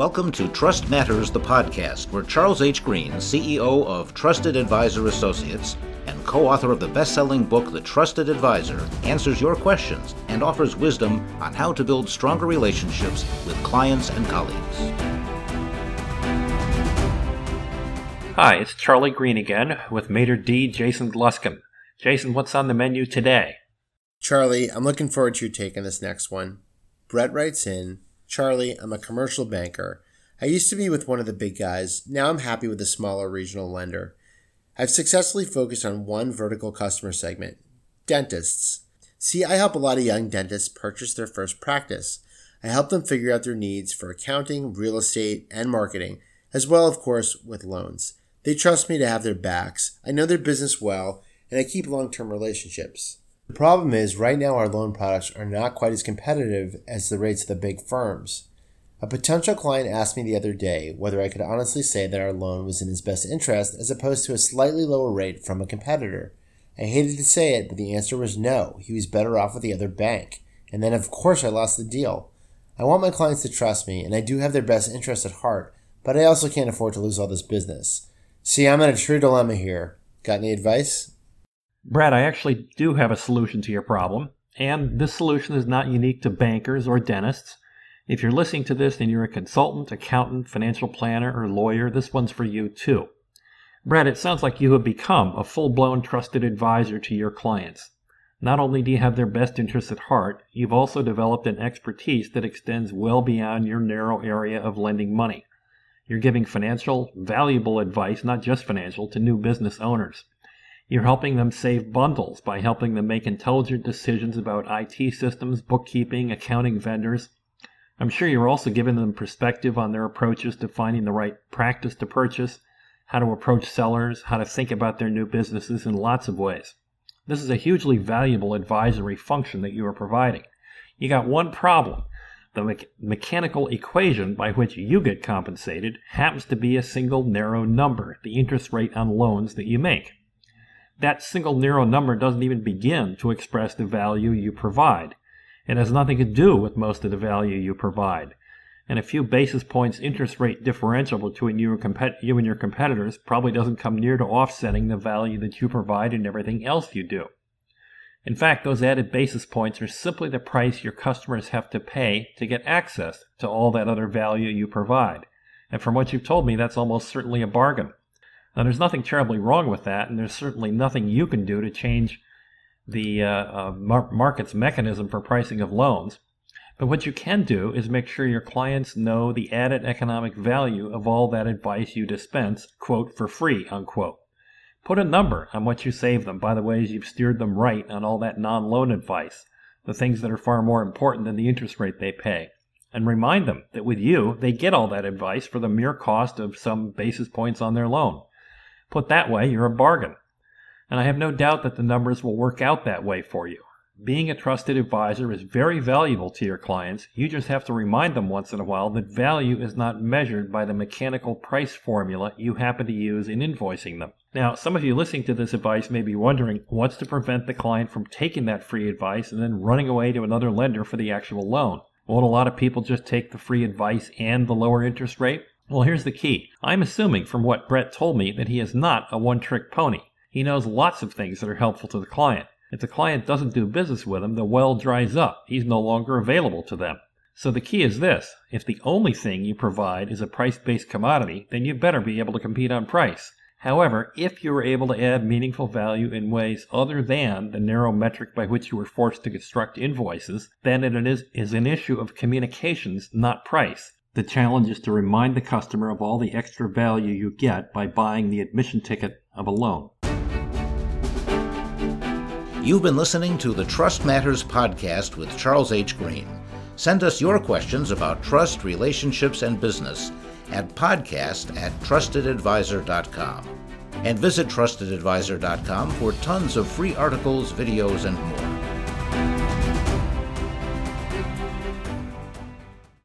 Welcome to Trust Matters, the podcast, where Charles H. Green, CEO of Trusted Advisor Associates and co author of the best selling book, The Trusted Advisor, answers your questions and offers wisdom on how to build stronger relationships with clients and colleagues. Hi, it's Charlie Green again with maître d' Jason Gluskin. Jason, what's on the menu today? Charlie, I'm looking forward to you taking this next one. Brett writes in Charlie, I'm a commercial banker. I used to be with one of the big guys. Now I'm happy with a smaller regional lender. I've successfully focused on one vertical customer segment dentists. See, I help a lot of young dentists purchase their first practice. I help them figure out their needs for accounting, real estate, and marketing, as well, of course, with loans. They trust me to have their backs. I know their business well, and I keep long term relationships. The problem is, right now our loan products are not quite as competitive as the rates of the big firms. A potential client asked me the other day whether I could honestly say that our loan was in his best interest as opposed to a slightly lower rate from a competitor. I hated to say it, but the answer was no. He was better off with the other bank. And then, of course, I lost the deal. I want my clients to trust me, and I do have their best interest at heart, but I also can't afford to lose all this business. See, I'm in a true dilemma here. Got any advice? Brad, I actually do have a solution to your problem, and this solution is not unique to bankers or dentists. If you're listening to this and you're a consultant, accountant, financial planner, or lawyer, this one's for you too. Brad, it sounds like you have become a full blown trusted advisor to your clients. Not only do you have their best interests at heart, you've also developed an expertise that extends well beyond your narrow area of lending money. You're giving financial, valuable advice, not just financial, to new business owners. You're helping them save bundles by helping them make intelligent decisions about IT systems, bookkeeping, accounting vendors. I'm sure you're also giving them perspective on their approaches to finding the right practice to purchase, how to approach sellers, how to think about their new businesses in lots of ways. This is a hugely valuable advisory function that you are providing. You got one problem. The me- mechanical equation by which you get compensated happens to be a single narrow number, the interest rate on loans that you make that single narrow number doesn't even begin to express the value you provide. It has nothing to do with most of the value you provide. And a few basis points interest rate differential between you and, compet- you and your competitors probably doesn't come near to offsetting the value that you provide and everything else you do. In fact, those added basis points are simply the price your customers have to pay to get access to all that other value you provide. And from what you've told me, that's almost certainly a bargain. Now, there's nothing terribly wrong with that, and there's certainly nothing you can do to change the uh, uh, mar- market's mechanism for pricing of loans. But what you can do is make sure your clients know the added economic value of all that advice you dispense, quote, for free, unquote. Put a number on what you save them by the ways you've steered them right on all that non loan advice, the things that are far more important than the interest rate they pay. And remind them that with you, they get all that advice for the mere cost of some basis points on their loan. Put that way, you're a bargain. And I have no doubt that the numbers will work out that way for you. Being a trusted advisor is very valuable to your clients. You just have to remind them once in a while that value is not measured by the mechanical price formula you happen to use in invoicing them. Now, some of you listening to this advice may be wondering what's to prevent the client from taking that free advice and then running away to another lender for the actual loan. Won't a lot of people just take the free advice and the lower interest rate? Well, here's the key. I'm assuming from what Brett told me that he is not a one trick pony. He knows lots of things that are helpful to the client. If the client doesn't do business with him, the well dries up. He's no longer available to them. So the key is this if the only thing you provide is a price based commodity, then you better be able to compete on price. However, if you are able to add meaningful value in ways other than the narrow metric by which you were forced to construct invoices, then it is, is an issue of communications, not price. The challenge is to remind the customer of all the extra value you get by buying the admission ticket of a loan. You've been listening to the Trust Matters podcast with Charles H. Green. Send us your questions about trust, relationships, and business at podcast at trustedadvisor.com. And visit trustedadvisor.com for tons of free articles, videos, and more.